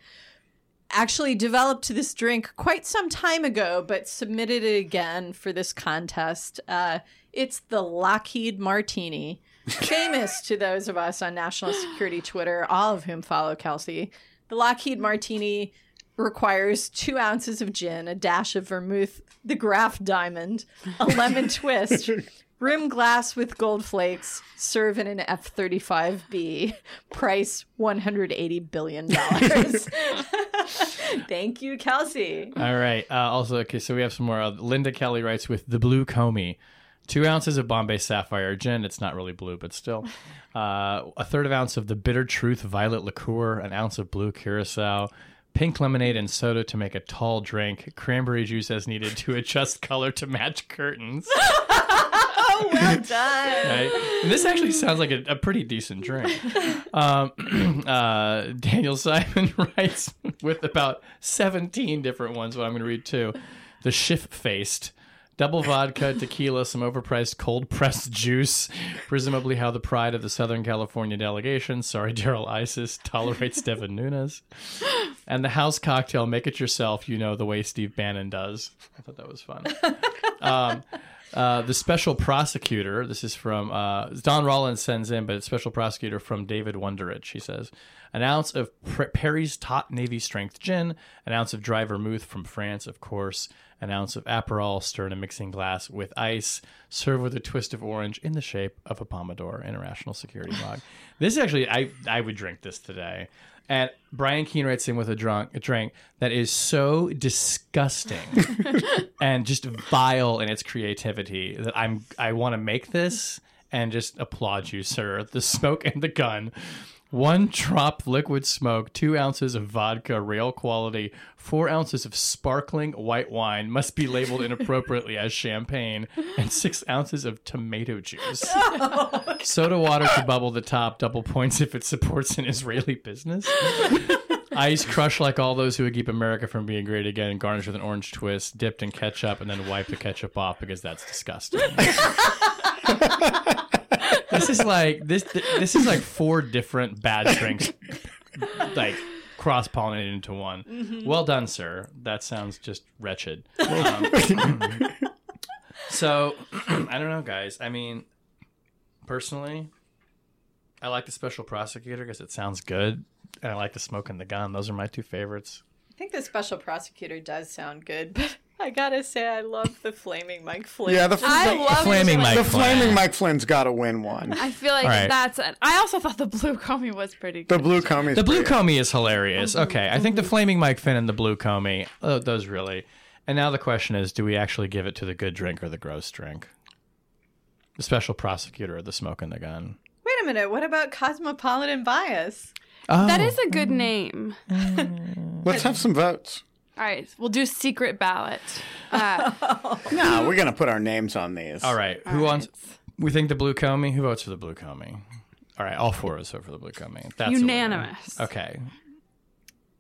actually developed this drink quite some time ago, but submitted it again for this contest. Uh, it's the Lockheed Martini, [LAUGHS] famous to those of us on national security Twitter, all of whom follow Kelsey. The Lockheed Martini requires two ounces of gin, a dash of vermouth, the Graff Diamond, a lemon twist, [LAUGHS] Rim glass with gold flakes. Serve in an F thirty five B. Price one hundred eighty billion dollars. [LAUGHS] Thank you, Kelsey. All right. Uh, also, okay, so we have some more. Uh, Linda Kelly writes with the Blue Comey. two ounces of Bombay Sapphire gin. It's not really blue, but still. [LAUGHS] Uh, a third of ounce of the Bitter Truth Violet Liqueur, an ounce of blue curacao, pink lemonade and soda to make a tall drink, cranberry juice as needed to adjust color to match curtains. [LAUGHS] oh, well [LAUGHS] done. Right? This actually sounds like a, a pretty decent drink. [LAUGHS] Um, [CLEARS THROAT] uh, Daniel Simon [LAUGHS] writes with about 17 different ones, what I'm going to read too. The Schiff Faced double vodka, tequila, some overpriced cold pressed juice. Presumably, how the pride of the Southern California delegation, sorry, Darrell Issa, tolerates Devin Nunes. And the house cocktail, make it yourself, you know, the way Steve Bannon does. I thought that was fun. Um, uh, the special prosecutor, this is from uh, Don Rollins sends in, but it's special prosecutor from David Wondrich. He says, an ounce of Perry's Tot Navy strength gin, an ounce of dry vermouth from France, of course, an ounce of Aperol, stir in a mixing glass with ice, serve with a twist of orange in the shape of a Pomodoro International Security mug. this is actually, I, I would drink this today. And Brian Keene writes in with a drunk a drink that is so disgusting [LAUGHS] and just vile in its creativity that I'm I want to make this and just applaud you, sir. The smoke and the gun one drop liquid smoke, two ounces of vodka, rail quality, four ounces of sparkling white wine must be labeled inappropriately as champagne, and six ounces of tomato juice. [LAUGHS] Oh, Soda water to bubble the top, double points if it supports an Israeli business. Ice crushed like all those who would keep America from being great again, garnished with an orange twist, dipped in ketchup, and then wipe the ketchup off because that's disgusting [LAUGHS] this is like this. This is like four different bad drinks, like cross pollinated into one. Mm-hmm. Well done, sir. That sounds just wretched. Um, so [CLEARS THROAT] I don't know, guys. I mean, personally, I like the special prosecutor because it sounds good, and I like the smoke and the gun. Those are my two favorites. I think the special prosecutor does sound good, but I gotta say, I love the flaming Mike Flynn. Yeah, the, I the, love flaming Mike the Flynn. flaming Mike Flynn's got to win one. I feel like right. that's. It. I also thought the blue comey was pretty. The blue comey. The blue comey is hilarious. Mm-hmm. Okay, I think the mm-hmm. flaming Mike Finn and the blue comey, oh, those really. And now the question is, do we actually give it to the good drink or the gross drink? The special prosecutor or the smoke and the gun? Wait a minute. What about cosmopolitan bias? Oh. oh. That is a good name. Mm. Let's have some votes. All right, we'll do secret ballot. Uh, [LAUGHS] No, we're gonna put our names on these. All right. Who all wants? right. We think the blue comey. Who votes for the blue comey? All right, all four of us vote for the blue comey. That's a winner. Unanimous. Okay.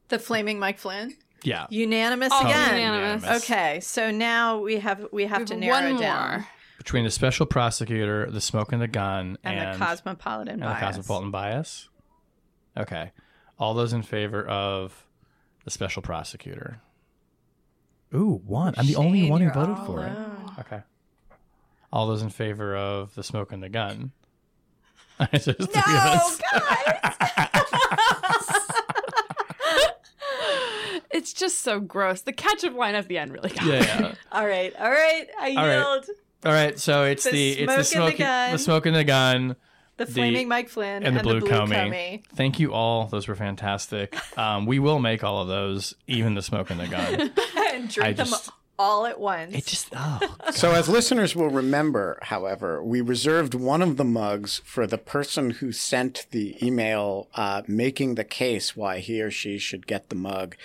The flaming Mike Flynn. Yeah. Unanimous All again. unanimous. Okay, so now we have we have We to have narrow one down. more. Between the special prosecutor, the smoke and the gun, And, and, the cosmopolitan and the cosmopolitan bias. Okay. All those in favor of the special prosecutor. Ooh, one. I'm the only one who voted all for it. Okay. All those in favor of the smoke and the gun. It's [LAUGHS] just three of No, us. guys. [LAUGHS] It's just so gross. The ketchup line at the end really got Yeah, me. yeah. [LAUGHS] all right, all right. I All right. yield. All right, so it's The the, it's the smoke and the smoke gun. the smoke and the gun The flaming Mike Flynn and the blue, comey. comey. Thank you all; those were fantastic. Um, we will make all of those, even the smoke and the gun. [LAUGHS] and drink I them just- all at once. It just oh So, as listeners will remember, however, we reserved one of the mugs for the person who sent the email uh, making the case why he or she should get the mug.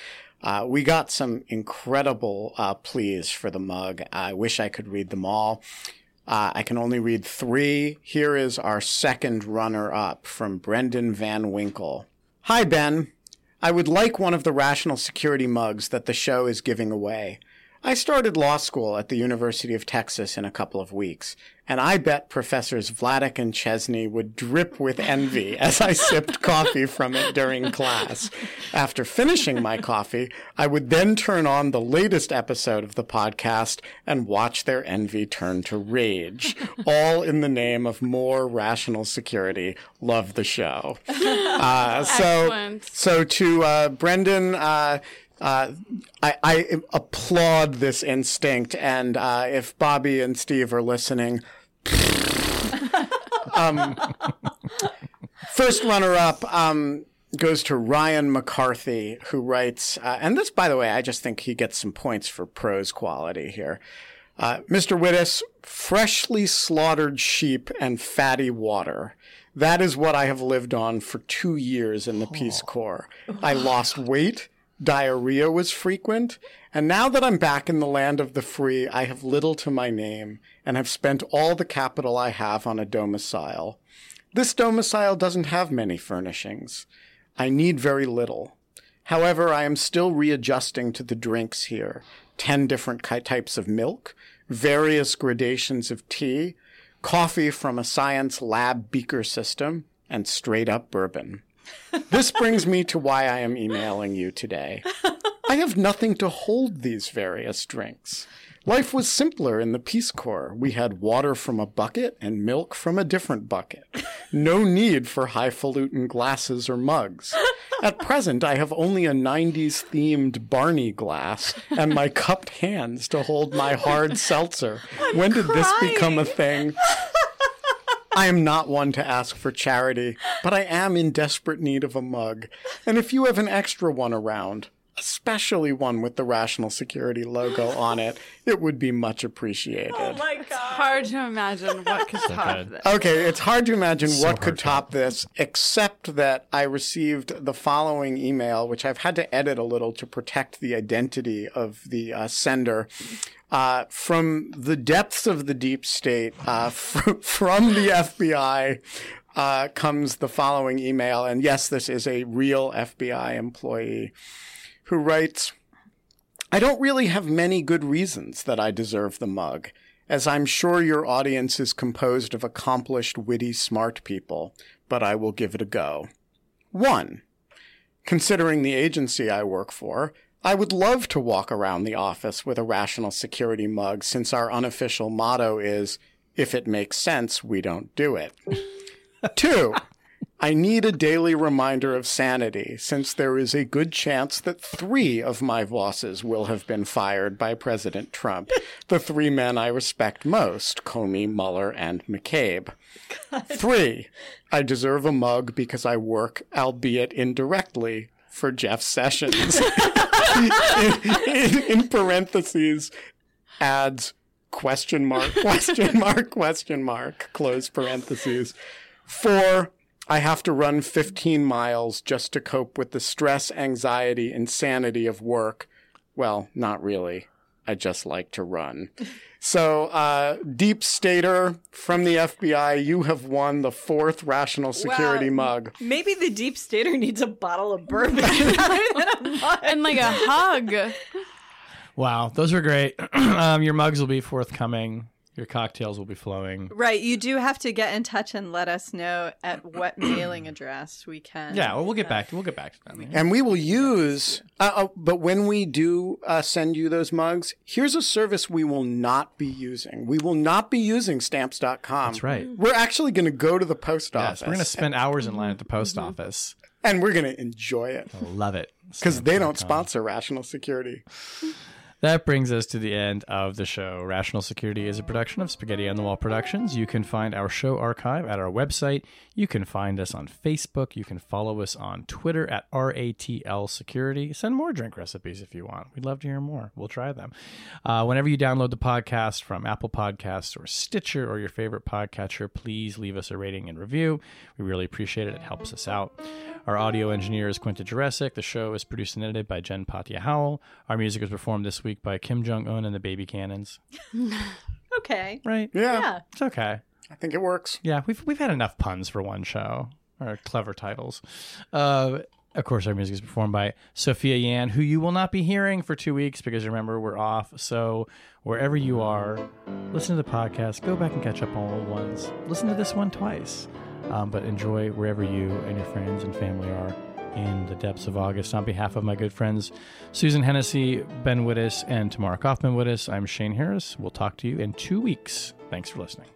Uh, we got some incredible uh, pleas for the mug. I wish I could read them all. Uh, I can only read three. Here is our second runner up from Brendan Van Winkle. Hi, Ben. I would like one of the rational security mugs that the show is giving away. I started law school at the University of Texas in a couple of weeks, and I bet Professors Vladeck and Chesney would drip with envy [LAUGHS] as I sipped coffee from it during class. After finishing my coffee, I would then turn on the latest episode of the podcast and watch their envy turn to rage, all in the name of more rational security. Love the show. [LAUGHS] Uh, so, Excellent. so to uh, Brendan, uh, uh, I, I applaud this instinct, and uh, if Bobby and Steve are listening, [LAUGHS] um, first runner-up um, goes to Ryan McCarthy, who writes, uh, and this, by the way, I just think he gets some points for prose quality here. Uh, Mr. Wittes, freshly slaughtered sheep and fatty water. That is what I have lived on for two years in the oh. Peace Corps. I lost weight, diarrhea was frequent, and now that I'm back in the land of the free, I have little to my name and have spent all the capital I have on a domicile. This domicile doesn't have many furnishings. I need very little. However, I am still readjusting to the drinks here 10 different types of milk, various gradations of tea, coffee from a science lab beaker system, and straight up bourbon. This brings me to why I am emailing you today. I have nothing to hold these various drinks. Life was simpler in the Peace Corps. We had water from a bucket and milk from a different bucket. No need for highfalutin glasses or mugs. At present, I have only a 90s themed Barney glass and my cupped hands to hold my hard seltzer. I'm when did crying. this become a thing? I am not one to ask for charity, but I am in desperate need of a mug. And if you have an extra one around, especially one with the Rational Security logo on it, it would be much appreciated. Oh my god. It's hard to imagine what [LAUGHS] could top this. Okay, it's hard to imagine so what could top this, except that I received the following email, which I've had to edit a little to protect the identity of the uh, sender. Uh, from the depths of the deep state, uh, [LAUGHS] fr- from the FBI, uh, comes the following email. And yes, this is a real FBI employee who writes, I don't really have many good reasons that I deserve the mug, as I'm sure your audience is composed of accomplished, witty, smart people, but I will give it a go. One, considering the agency I work for, I would love to walk around the office with a rational security mug since our unofficial motto is, if it makes sense, we don't do it. [LAUGHS] Two, I need a daily reminder of sanity, since there is a good chance that three of my bosses will have been fired by President Trump. the three men I respect most Comey, Mueller, and McCabe. God. Three, I deserve a mug because I work, albeit indirectly, for Jeff Sessions. [LAUGHS] in, in, in parentheses, adds question mark, question mark, question mark, close parentheses. Four, I have to run 15 miles just to cope with the stress, anxiety, insanity of work. Well, not really. I just like to run. So, uh, Deep Stater from the FBI, you have won the fourth Rational Security wow. mug. Maybe the Deep Stater needs a bottle of bourbon [LAUGHS] and like a hug. Wow, those were great. [CLEARS THROAT] um, your mugs will be forthcoming your cocktails will be flowing. Right. You do have to get in touch and let us know at what mailing address we can. Yeah, well, we'll get uh, back. We'll get back to them. And we will use. Uh, uh, but when we do uh, send you those mugs, here's a service we will not be using. We will not be using stamps.com. That's right. We're actually going to go to the post yes, office. We're going to spend hours in line at the post mm-hmm. office. And we're going to enjoy it. I love it. [LAUGHS] Because they don't sponsor Rational Security. That brings us to the end of the show. Rational Security is a production of Spaghetti on the Wall Productions. You can find our show archive at our website. You can find us on Facebook. You can follow us on Twitter at RATL Security. Send more drink recipes if you want. We'd love to hear more. We'll try them. Uh, whenever you download the podcast from Apple Podcasts or Stitcher or your favorite podcatcher, please leave us a rating and review. We really appreciate it. It helps us out. Our audio engineer is Quinta Jurecic. The show is produced and edited by Jen Patja Howell. Our music is performed this week by Kim Jong Un and the Baby Cannons. [LAUGHS] okay. Right? Yeah. yeah. It's okay. I think it works. Yeah, we've we've had enough puns for one show or clever titles. Uh, of course, our music is performed by Sophia Yan, who you will not be hearing for two weeks because remember we're off. So wherever you are, listen to the podcast. Go back and catch up on old ones. Listen to this one twice. Um, but enjoy wherever you and your friends and family are in the depths of August. On behalf of my good friends Susan Hennessy, Ben Wittes, and Tamara Cofman Wittes, I'm Shane Harris. We'll talk to you in two weeks. Thanks for listening.